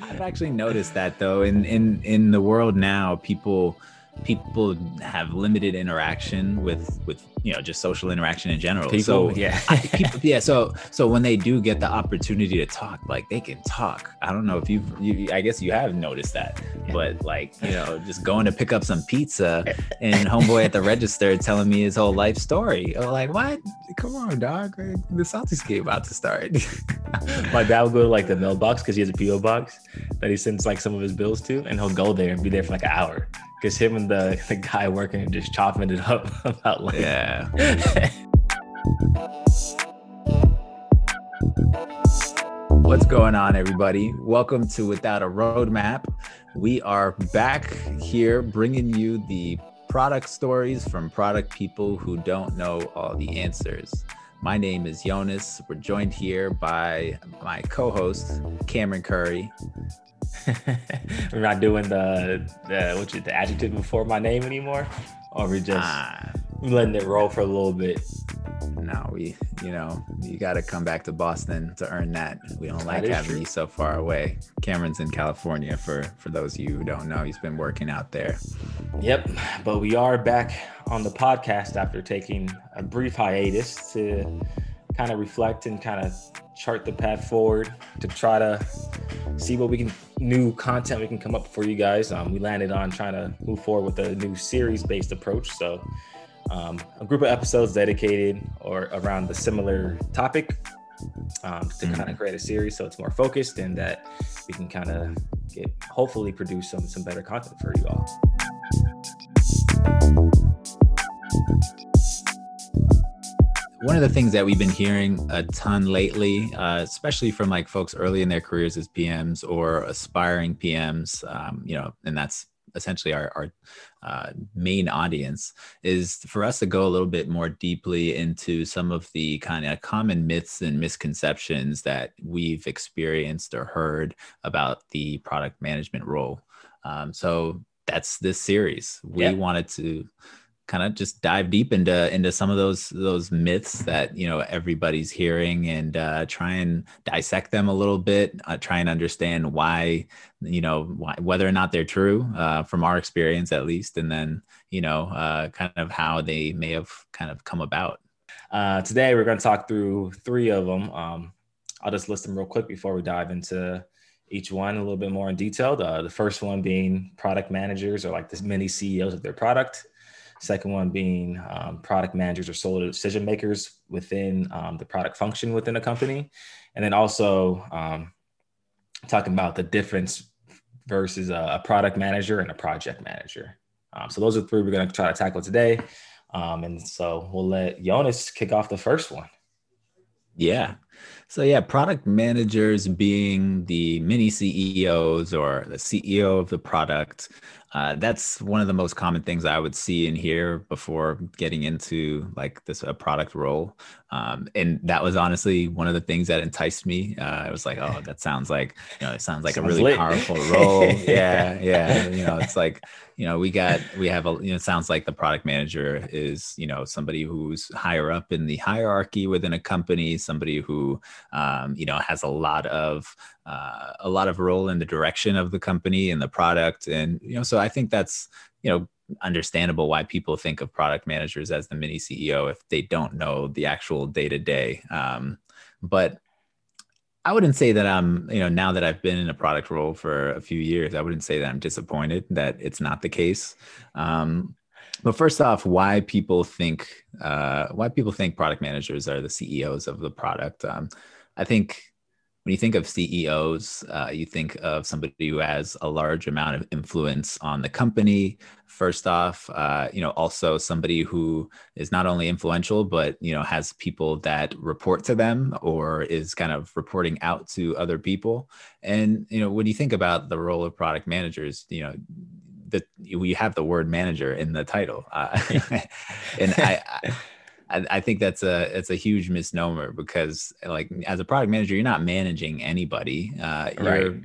I've actually noticed that though. In in in the world now people people have limited interaction with with you know just social interaction in general. People, so yeah people, yeah so so when they do get the opportunity to talk like they can talk. I don't know if you've you i guess you have noticed that yeah. but like you know just going to pick up some pizza and homeboy at the register telling me his whole life story. I'm like what? Come on dog. The Celtics game about to start. My dad will go to like the mailbox because he has a po box that he sends like some of his bills to and he'll go there and be there for like an hour because him and the, the guy working just chopping it up about like yeah what's going on everybody welcome to without a roadmap we are back here bringing you the product stories from product people who don't know all the answers my name is Jonas. We're joined here by my co-host Cameron Curry. we're not doing the the what's it, the adjective before my name anymore, or we're just ah. letting it roll for a little bit. No, we you know you got to come back to Boston to earn that. We don't like having true. you so far away. Cameron's in California. For for those of you who don't know, he's been working out there. Yep, but we are back on the podcast after taking a brief hiatus to kind of reflect and kind of chart the path forward to try to see what we can new content we can come up for you guys. Um, we landed on trying to move forward with a new series based approach. So um, a group of episodes dedicated or around the similar topic um, to mm-hmm. kind of create a series so it's more focused and that we can kind of get hopefully produce some some better content for you all one of the things that we've been hearing a ton lately, uh, especially from like folks early in their careers as PMs or aspiring PMs, um, you know, and that's essentially our, our uh, main audience, is for us to go a little bit more deeply into some of the kind of common myths and misconceptions that we've experienced or heard about the product management role. Um, so that's this series. We yep. wanted to kind of just dive deep into into some of those those myths that you know everybody's hearing and uh, try and dissect them a little bit uh, try and understand why you know why, whether or not they're true uh, from our experience at least and then you know uh, kind of how they may have kind of come about. Uh, today we're going to talk through three of them um, i'll just list them real quick before we dive into each one a little bit more in detail. The first one being product managers or like the mini ceos of their product Second one being um, product managers or sole decision makers within um, the product function within a company. And then also um, talking about the difference versus a, a, product manager and a project manager. Um, so those are three we're going to try to tackle today. Um, and so we'll let Jonas kick off the first one. Yeah. So yeah, product managers being the mini CEOs or the CEO of the product. Uh, that's one of the most common things I would see and hear before getting into like this a product role. Um, and that was honestly one of the things that enticed me. Uh, I was like, oh, that sounds like you know, it sounds like sounds a really lit. powerful role. yeah, yeah. You know, it's like you know, we got we have a you know, it sounds like the product manager is you know somebody who's higher up in the hierarchy within a company, somebody who um, you know has a lot of uh, a lot of role in the direction of the company and the product, and you know, so I think that's you know understandable why people think of product managers as the mini CEO if they don't know the actual day to day. But I wouldn't say that I'm, you know, now that I've been in a product role for a few years, I wouldn't say that I'm disappointed that it's not the case. Um, but first off, why people think uh, why people think product managers are the CEOs of the product? Um, I think when you think of CEOs, uh, you think of somebody who has a large amount of influence on the company. First off, uh, you know, also somebody who is not only influential, but you know, has people that report to them or is kind of reporting out to other people. And you know, when you think about the role of product managers, you know, that we have the word manager in the title, uh, and I, I I, think that's a it's a huge misnomer because like as a product manager, you're not managing anybody. Uh, you're right.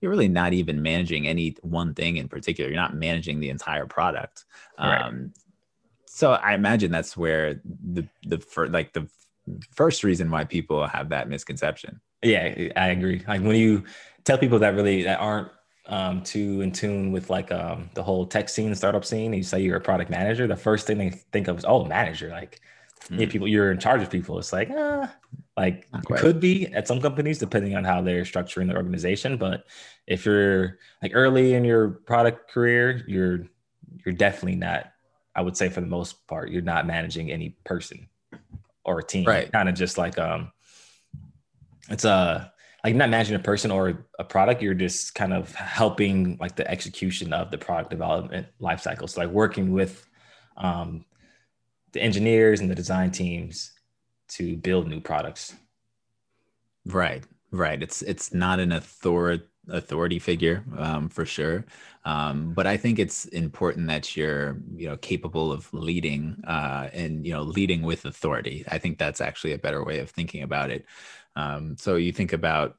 you're really not even managing any one thing in particular. You're not managing the entire product. Right. Um, so I imagine that's where the the for like the first reason why people have that misconception. Yeah, I agree. Like when you tell people that really that aren't um, too in tune with like um, the whole tech scene, startup scene, you say you're a product manager, the first thing they think of is oh, manager. Like mm. yeah, people, you're in charge of people. It's like ah, like could be at some companies depending on how they're structuring the organization. But if you're like early in your product career, you're you're definitely not. I would say for the most part, you're not managing any person or a team. Right. Kind of just like um, it's a like not managing a person or a product you're just kind of helping like the execution of the product development life cycle. So like working with um, the engineers and the design teams to build new products. Right right. It's it's not an authority authority figure um, for sure. Um, but i think it's important that you're you know capable of leading uh, and you know leading with authority. I think that's actually a better way of thinking about it. Um, so you think about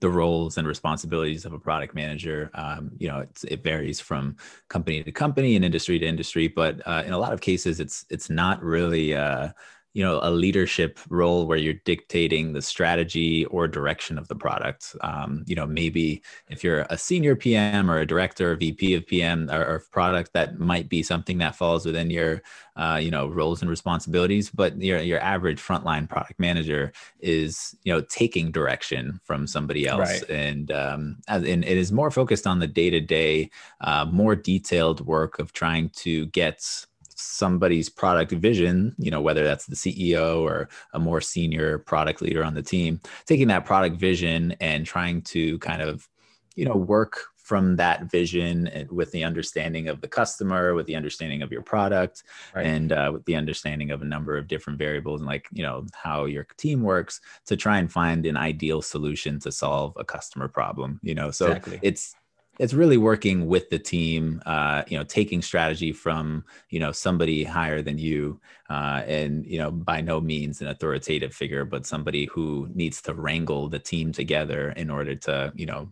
the roles and responsibilities of a product manager. Um, you know, it varies from company to company and industry to industry, but uh, in a lot of cases, it's it's not really uh, you know a leadership role where you're dictating the strategy or direction of the product. Um, you know maybe if you're a senior pm or a director or vp of pm or, or product that might be something that falls within your uh, you know roles and responsibilities. But your your average frontline product manager is you know taking direction from somebody else. Right. and um, and it is more focused on the day-to-day uh, more detailed work of trying to get somebody's product vision, you know, whether that's the CEO or a more senior product leader on the team, taking that product vision and trying to kind of, you know, work from that vision and with the understanding of the customer, with the understanding of your product, right. and uh, with the understanding of a number of different variables and like you know how your team works to try and find an ideal solution to solve a customer problem. You know, so exactly. it's it's really working with the team uh, you know taking strategy from you know somebody higher than you uh, and you know by no means an authoritative figure but somebody who needs to wrangle the team together in order to you know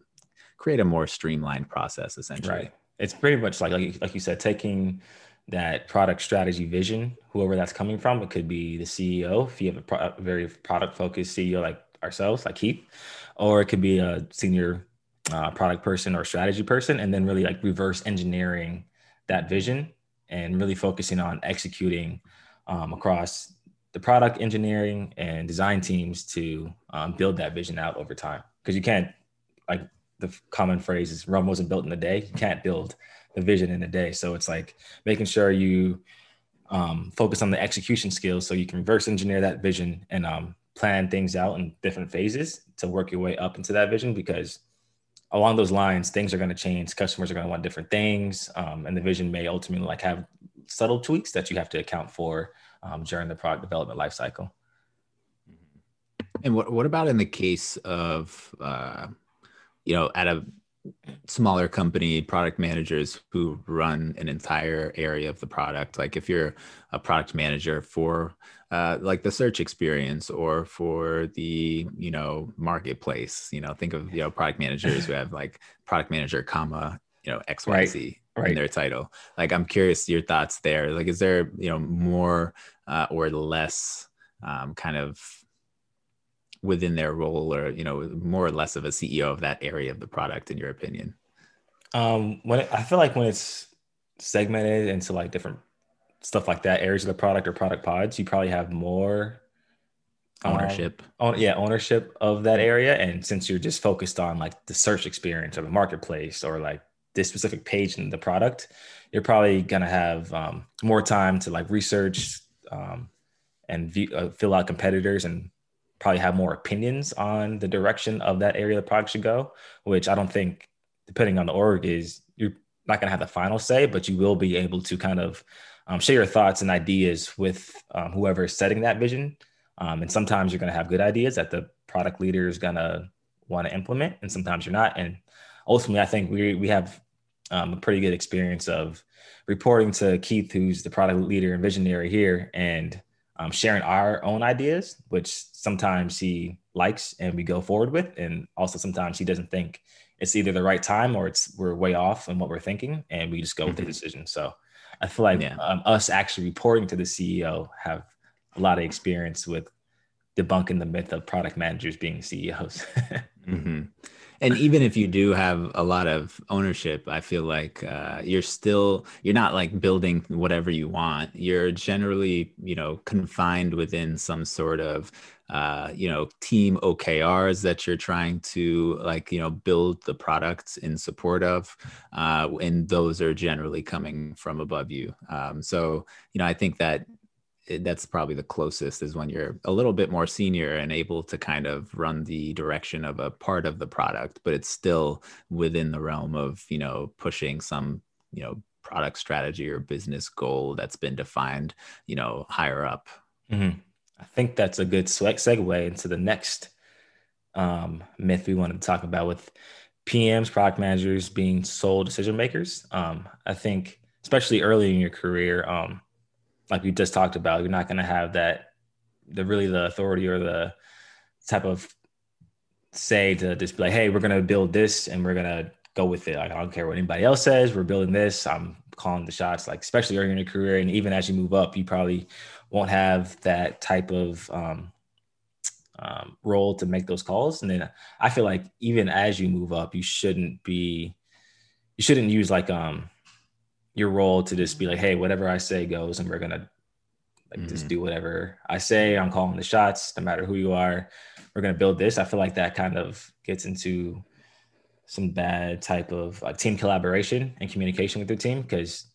create a more streamlined process essentially. Right. It's pretty much like like you, like you said taking that product strategy vision whoever that's coming from. It could be the ceo if you have a, pro- very product focused ceo like ourselves like keith or it could be a senior uh, product person or strategy person, and then really like reverse engineering that vision and really focusing on executing um, across the product engineering and design teams to um, build that vision out over time. Because you can't, like the common phrase is Rome wasn't built in a day. You can't build the vision in a day. So it's like making sure you um, focus on the execution skills so you can reverse engineer that vision and um, plan things out in different phases to work your way up into that vision because along those lines, things are going to change. Customers are going to want different things, um, and the vision may ultimately like have subtle tweaks that you have to account for um, during the product development lifecycle. And what what about in the case of uh, you know at a smaller company product managers who run an entire area of the product. Like if you're a product manager for uh, like the search experience or for the you know marketplace you know think of you know product managers who have like product manager comma you know xyz right, right. in their title. Like i'm curious your thoughts there. Like is there you know more uh, or less um, kind of within their role or you know more or less of a ceo of that area of the product in your opinion um when it, i feel like when it's segmented into like different stuff like that, areas of the product or product pods, you probably have more um, ownership. Um, own, yeah, ownership of that area. And since you're just focused on like the search experience or the marketplace or like this specific page in the product, you're probably gonna have um, more time to like research um, and view, uh, fill out competitors and probably have more opinions on the direction of that area the product should go. Which I don't think, depending on the org, is you're not gonna have the final say, but you will be able to kind of um, share your thoughts and ideas with um, whoever is setting that vision. Um, and sometimes you're going to have good ideas that the product leader is going to want to implement, and sometimes you're not. And ultimately, I think we we have um, a pretty good experience of reporting to Keith, who's the product leader and visionary here, and um, sharing our own ideas, which sometimes he likes and we go forward with, and also sometimes he doesn't think it's either the right time or it's we're way off in what we're thinking, and we just go with the mm-hmm. decision. So I feel like yeah. um, us actually reporting to the CEO have a lot of experience with debunking the myth of product managers being CEOs. mm-hmm. And even if you do have a lot of ownership i feel like uh, you're still you're not like building whatever you want. You're generally you know confined within some sort of uh, you know team okrs that you're trying to like you know build the products in support of uh, and those are generally coming from above you. Um, so you know i think that that's probably the closest is when you're a little bit more senior and able to kind of run the direction of a part of the product but it's still within the realm of you know pushing some you know product strategy or business goal that's been defined you know higher up mm-hmm. i think that's a good segue into the next um, myth we wanted to talk about with pms product managers being sole decision makers um, i think especially early in your career um, like we just talked about, you're not going to have that the really the authority or the type of say to just be like, hey, we're going to build this and we're going to go with it. Like, I don't care what anybody else says. We're building this. I'm calling the shots. Like, especially early in your career, and even as you move up, you probably won't have that type of um, um, role to make those calls. And then I feel like even as you move up, you shouldn't be, you shouldn't use like um your role to just be like, hey, whatever I say goes, and we're gonna like mm-hmm. just do whatever I say. I'm calling the shots, no matter who you are. We're gonna build this. I feel like that kind of gets into some bad type of like team collaboration and communication with your team because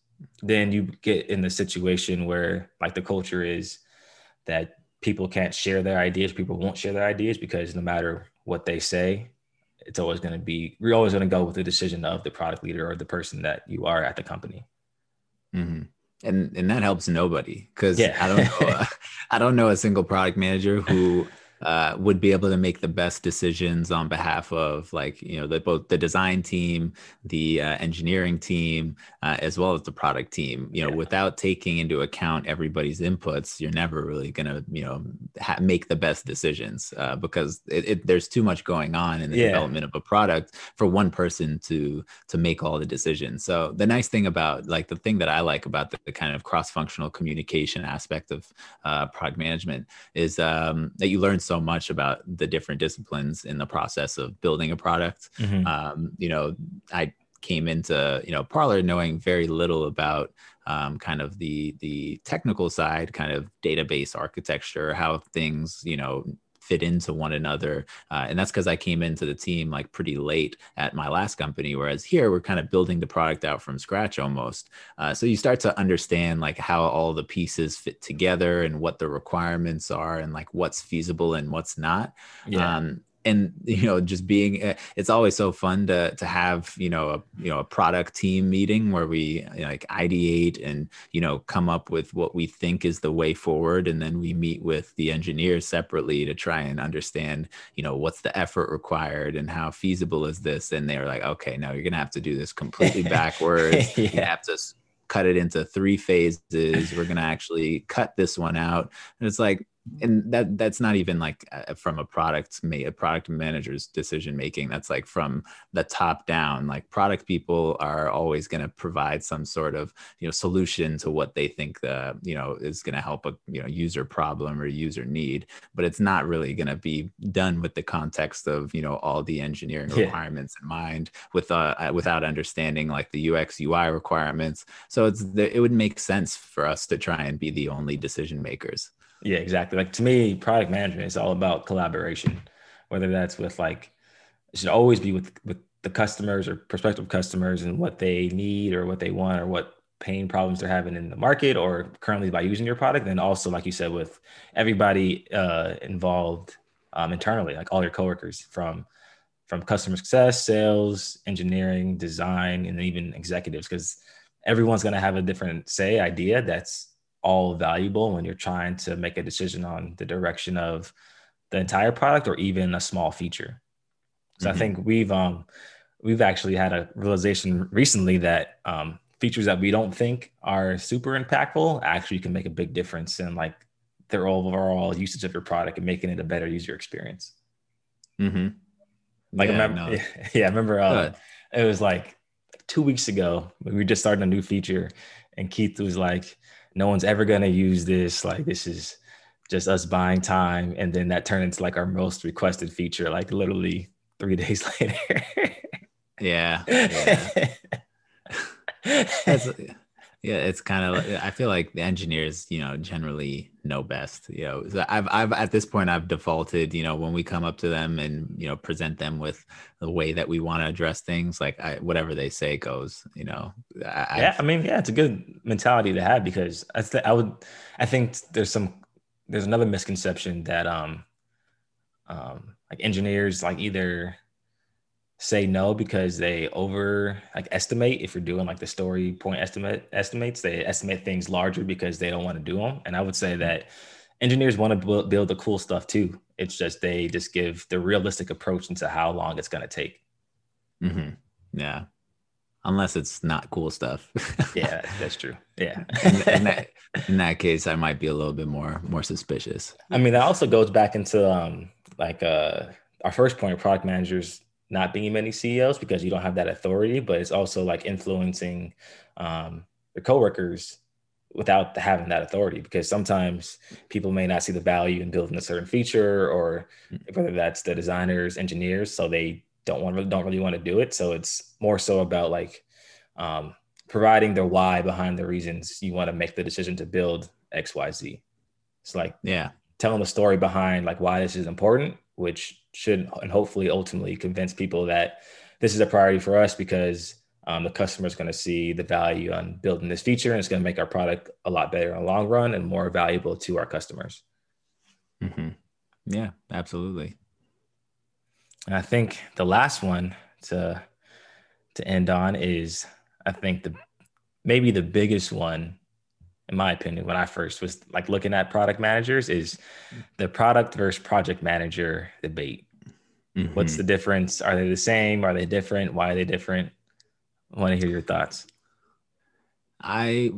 then you get in the situation where like the culture is that people can't share their ideas people won't share their ideas because no matter what they say it's always going to be we're always going to go with the decision of the product leader or the person that you are at the company mm-hmm. and and that helps nobody because yeah. i don't know i don't know a single product manager who uh, would be able to make the best decisions on behalf of like you know the, both the design team the uh, engineering team uh, as well as the product team you know yeah. without taking into account everybody's inputs you're never really going to you know ha- make the best decisions uh, because it, it, there's too much going on in the yeah. development of a product for one person to to make all the decisions so the nice thing about like the thing that i like about the, the kind of cross-functional communication aspect of uh, product management is um, that you learn so much about the different disciplines in the process of building a product. Mm-hmm. Um, you know, I came into you know Parlor knowing very little about um, kind of the the technical side, kind of database architecture, how things you know fit into one another. Uh, and that's because I came into the team like pretty late at my last company, whereas here we're kind of building the product out from scratch almost. Uh, so you start to understand like how all the pieces fit together and what the requirements are and like what's feasible and what's not. Yeah. Um, and you know just being eh, it's always so fun to to have you know a you know a product team meeting where we you know, like ideate and you know come up with what we think is the way forward. And then we meet with the engineers separately to try and understand you know what's the effort required and how feasible is this? And they're like okay now you're gonna have to do this completely backwards. Yeah. you have to cut it into three phases. We're gonna actually cut this one out. And it's like and that that's not even like from a product a product manager's decision making. That's like from the top down. Like product people are always going to provide some sort of you know solution to what they think the you know is going to help a you know user problem or user need but it's not really going to be done with the context of you know all the engineering yeah. requirements in mind with uh, uh without understanding like the ux ui requirements. So it's it would make sense for us to try and be the only decision makers yeah, exactly. Like to me, product management is all about collaboration, whether that's with like it should always be with with the customers or prospective customers and what they need or what they want or what pain problems they're having in the market or currently by using your product. And also, like you said, with everybody uh, involved um, internally, like all your coworkers from from customer success, sales, engineering, design, and even executives, because everyone's going to have a different say idea that's all valuable when you're trying to make a decision on the direction of the entire product or even a small feature. So mm-hmm. I think we've um we've actually had a realization recently that um, features that we don't think are super impactful actually can make a big difference in like their overall usage of your product and making it a better user experience. Mm-hmm. Like yeah, I remember, no. yeah, I remember uh, it was like two weeks ago we were just starting a new feature, and Keith was like, no one's ever going to use this. Like this is just us buying time. And then that turned into like our most requested feature, like literally three days later. yeah. Yeah. yeah, it's kind of. I feel like the engineers, you know, generally know best. You know, so I've, I've at this point, I've defaulted. You know, when we come up to them and you know present them with the way that we want to address things, like I, whatever they say goes. You know. I, yeah, I mean, yeah, it's a good mentality to have because I, th- I would, I think there's some, there's another misconception that um, um, like engineers like either say no because they over like estimate. If you're doing like the story point estimate estimates they estimate things larger because they don't want to do them and i would say that engineers want to build, build the cool stuff too. It's just they just give the realistic approach into how long it's going to take. Mm-hmm. yeah unless it's not cool stuff. Yeah that's true. Yeah. In, in, that, in that case i might be a little bit more more suspicious. I mean that also goes back into um like uh our first point product managers not being many CEOs because you don't have that authority, but it's also like influencing um, your coworkers without having that authority because sometimes people may not see the value in building a certain feature or mm. whether that's the designers engineers so they don't want don't really want to do it so it's more so about like um, providing the why behind the reasons you want to make the decision to build xyz it's like yeah telling the story behind like why this is important which should and hopefully ultimately convince people that this is a priority for us because um, the customer is going to see the value on building this feature and it's going to make our product a lot better in the long run and more valuable to our customers. Mm-hmm. Yeah, absolutely. And I think the last one to to end on is I think the maybe the biggest one in my opinion, when I first was like looking at product managers, is the product versus project manager debate. Mm-hmm. What's the difference? Are they the same? Are they different? Why are they different? I want to hear your thoughts. I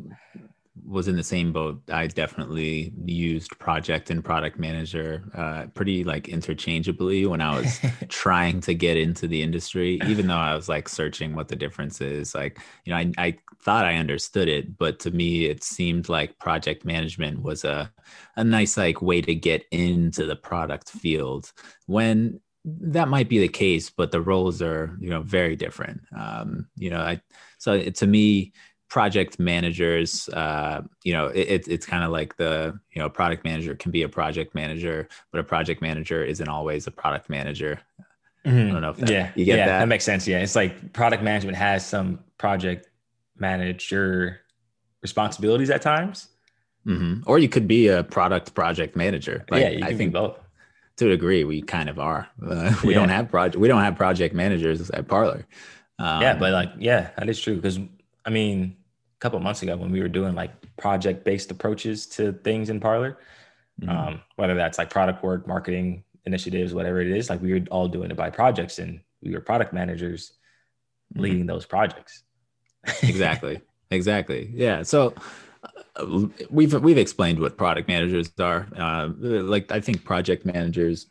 was in the same boat. I definitely used project and product manager uh, pretty like interchangeably when I was trying to get into the industry, even though I was like searching what the difference is. Like, you know, I, I thought I understood it, but to me, it seemed like project management was a, a nice like way to get into the product field when that might be the case, but the roles are, you know, very different. Um, you know, I, so it, to me, project managers uh, you know it, it's kind of like the you know product manager can be a project manager but a project manager isn't always a product manager. Mm-hmm. i don't know if that, yeah. you get yeah, that? that makes sense. Yeah it's like product management has some project manager responsibilities at times. Mm-hmm. or you could be a product project manager. Like, yeah i think both. to a degree we kind of are. Uh, we yeah. don't have project we don't have project managers at parlor um, yeah but like yeah that is true because i mean couple months ago when we were doing like project based approaches to things in Parlor, mm-hmm. um, whether that's like product work, marketing initiatives, whatever it is, like we were all doing it by projects and we were product managers mm-hmm. leading those projects. exactly. Exactly. Yeah. So uh, we've we've explained what product managers are. Uh, like I think project managers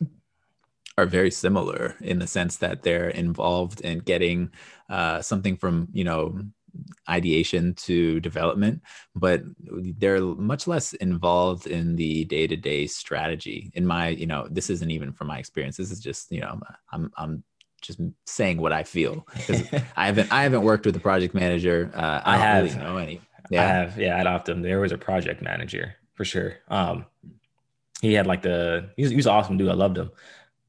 are very similar in the sense that they're involved in getting uh, something from you know ideation to development, but they're much less involved in the day-to-day strategy. In my, you know, this isn't even from my experience. This is just, you know, I'm I'm just saying what I feel because I haven't I haven't worked with a project manager. Uh, I, I have really know any. Yeah. I have. Yeah, at Optum there was a project manager for sure. Um, he had like the he was, he was awesome dude. I loved him,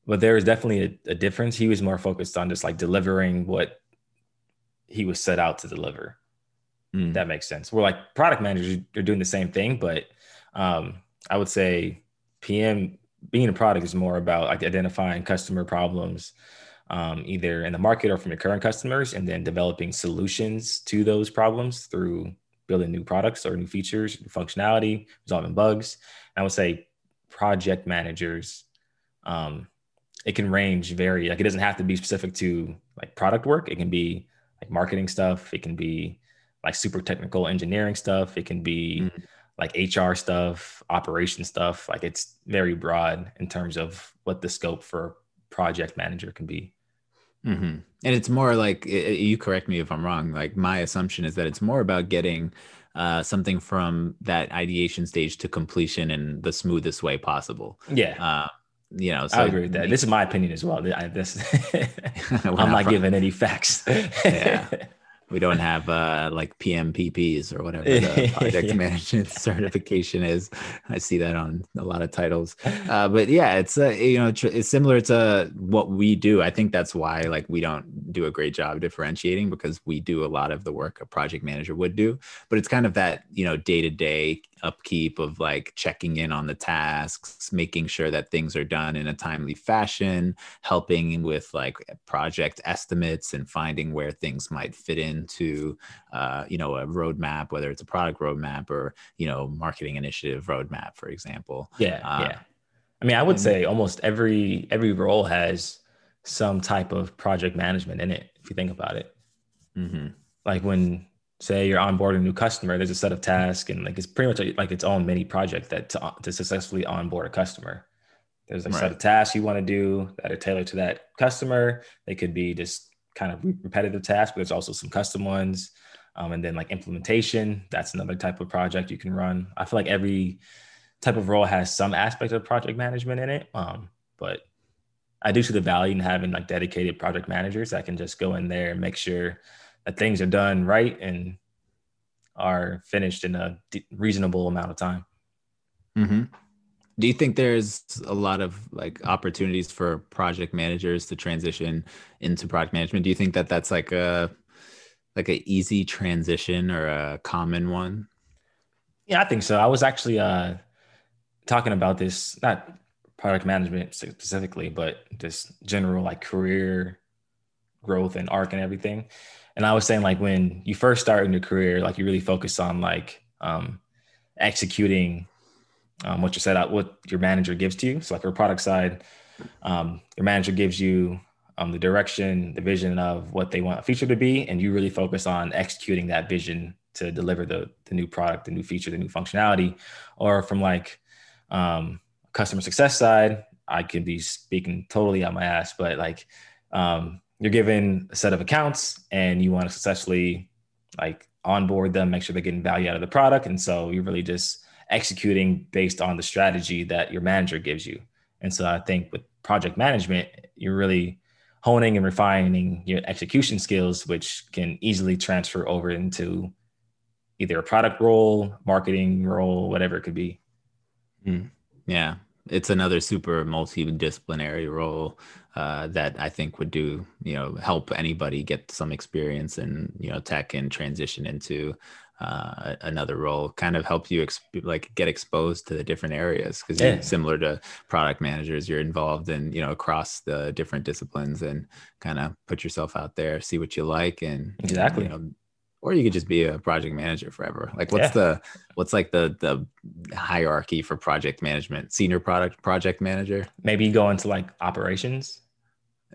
but there was definitely a, a difference. He was more focused on just like delivering what he was set out to deliver. Mm. That makes sense. We're like product managers are doing the same thing, but um, I would say PM being a product is more about like identifying customer problems, um, either in the market or from your current customers, and then developing solutions to those problems through building new products or new features, new functionality, resolving bugs. And I would say project managers, um, it can range very like it doesn't have to be specific to like product work. It can be like marketing stuff. It can be like super technical engineering stuff. It can be mm. like HR stuff, operation stuff. Like it's very broad in terms of what the scope for project manager can be. Mm-hmm. And it's more like you correct me if I'm wrong. Like my assumption is that it's more about getting uh, something from that ideation stage to completion in the smoothest way possible. Yeah. Uh, you know, so I agree with that. This is my opinion as well. I, this, I'm not giving any facts. yeah we don't have uh, like PMPPs or whatever the project yeah. management certification is. I see that on a lot of titles. Uh, but yeah, it's uh, you know it's similar to what we do. I think that's why like we don't do a great job differentiating because we do a lot of the work a project manager would do. But it's kind of that you know day to day upkeep of like checking in on the tasks, making sure that things are done in a timely fashion, helping with like project estimates and finding where things might fit into, uh, you know, a roadmap, whether it's a product roadmap or, you know, marketing initiative roadmap, for example. Yeah. Uh, yeah. I mean, I would say almost every every role has some type of project management in it. If you think about it, mm-hmm. like when say you're onboarding a new customer, there's a set of tasks and like it's pretty much like its own mini project that to, to successfully onboard a customer. There's a right. set of tasks you want to do that are tailored to that customer. They could be just kind of repetitive tasks, but there's also some custom ones. Um, and then like implementation, that's another type of project you can run. I feel like every type of role has some aspect of project management in it. Um, but I do see the value in having like dedicated project managers that can just go in there and make sure that things are done right and are finished in a reasonable amount of time. Mm-hmm. Do you think there's a lot of like opportunities for project managers to transition into project management? Do you think that that's like a like a easy transition or a common one? Yeah, I think so. I was actually uh, talking about this, not product management specifically, but just general like career growth and arc and everything and I was saying like when you first start in your career, like you really focus on like um, executing um, what you set out, what your manager gives to you. So like your product side, um, your manager gives you um, the direction, the vision of what they want a feature to be, and you really focus on executing that vision to deliver the the new product, the new feature, the new functionality. Or from like um, customer success side, I could be speaking totally on my ass, but like um, you're given a set of accounts and you want to successfully like onboard them, make sure they're getting value out of the product. And so you're really just executing based on the strategy that your manager gives you. And so I think with project management, you're really honing and refining your execution skills, which can easily transfer over into either a product role, marketing role, whatever it could be. Mm. Yeah. It's another super multidisciplinary role uh, that I think would do, you know, help anybody get some experience in, you know, tech and transition into uh, another role. Kind of help you exp- like get exposed to the different areas because yeah. similar to product managers, you're involved in, you know, across the different disciplines and kind of put yourself out there, see what you like, and exactly, you know, or you could just be a project manager forever. Like what's yeah. the what's like the the hierarchy for project management? Senior product project manager? Maybe go into like operations.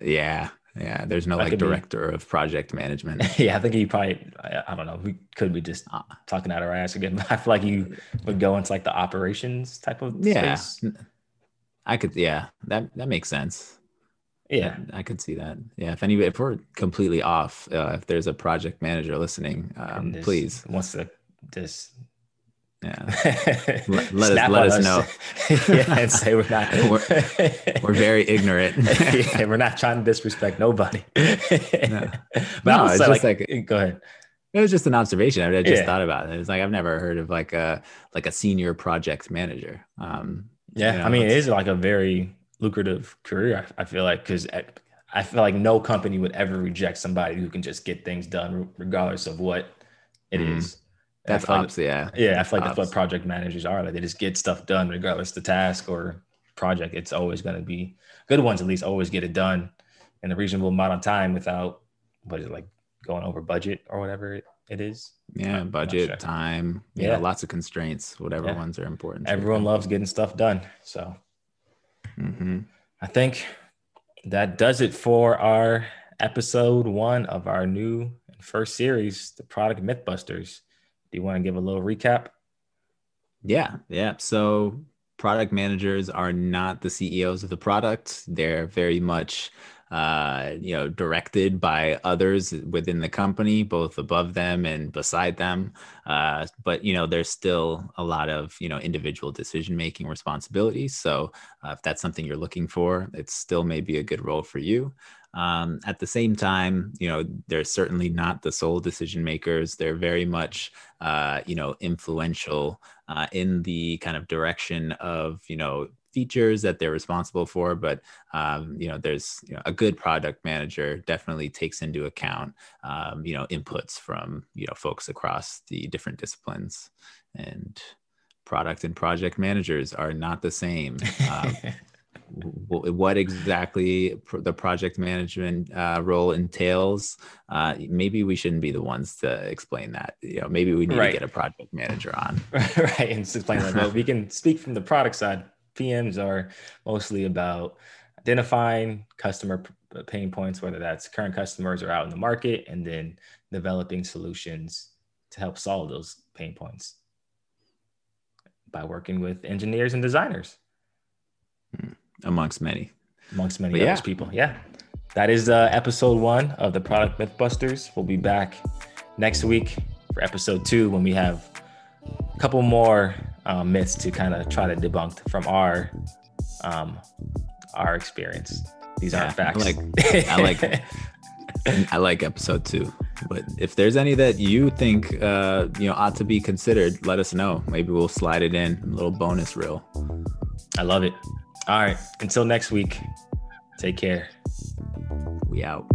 Yeah. Yeah. There's no that like director be... of project management. yeah. I think you probably, I, I, don't know. We could be just uh, talking out our ass again. but I feel like you would go into like the operations type of yeah. Space. I could, yeah, that, that makes sense. Yeah. I, I could see that. Yeah. If anybody, if we're completely off, uh, if there's a project manager listening, um, please. Wants to just yeah. let, let us let us, know. yeah, and say we're not we're, we're very ignorant. yeah, we're not trying to disrespect nobody. no. But no, it's just like, like, go ahead. It was just an observation. I, just yeah. thought about it. It's like I've never heard of like a like a senior project manager. Um, yeah, you know, I mean, it is like a very lucrative career. I, I feel like because I feel like no company would ever reject somebody who can just get things done regardless of what it mm. is. Like, yeah. Yeah, I feel like that's what project managers are. Like they just get stuff done regardless the task or project. It's always going to be good ones. At least always get it done in a reasonable amount of time without what is it like going over budget or whatever it, it is. Yeah, budget, sure. time. Yeah, know, lots of constraints. Whatever yeah. ones are important. Everyone loves getting stuff done. So mm-hmm. I think that does it for our episode one of our new first series, the Product Mythbusters. Do you want to give a little recap? Yeah, yeah. So product managers are not the CEOs of the product. They're very much uh, you know, directed by others within the company, both above them and beside them. Uh, but you know, there's still a lot of you know individual decision making responsibilities. So uh, if that's something you're looking for, it still may be a good role for you. Um, at the same time, you know, they're certainly not the sole decision makers. They're very much, uh, you know, influential uh, in the kind of direction of, you know, features that they're responsible for. But, um, you know, there's you know, a good product manager definitely takes into account, um, you know, inputs from, you know, folks across the different disciplines. And product and project managers are not the same. Um, what exactly the project management uh, role entails uh, maybe we shouldn't be the ones to explain that you know maybe we need right. to get a project manager on right and explain that but we can speak from the product side pms are mostly about identifying customer pain points whether that's current customers or out in the market and then developing solutions to help solve those pain points by working with engineers and designers hmm amongst many. Amongst many other people. Yeah. That is uh, episode one of the Product Mythbusters. We'll be back next week for episode two when we have a couple more um, myths to kind of try to debunk from our um, our experience. These yeah, aren't facts. I like, I like, I like episode two. But if there's any that you think uh, you know ought to be considered, let us know. Maybe we'll slide it in a little bonus reel. I love it. All right. Until next week, take care. We out.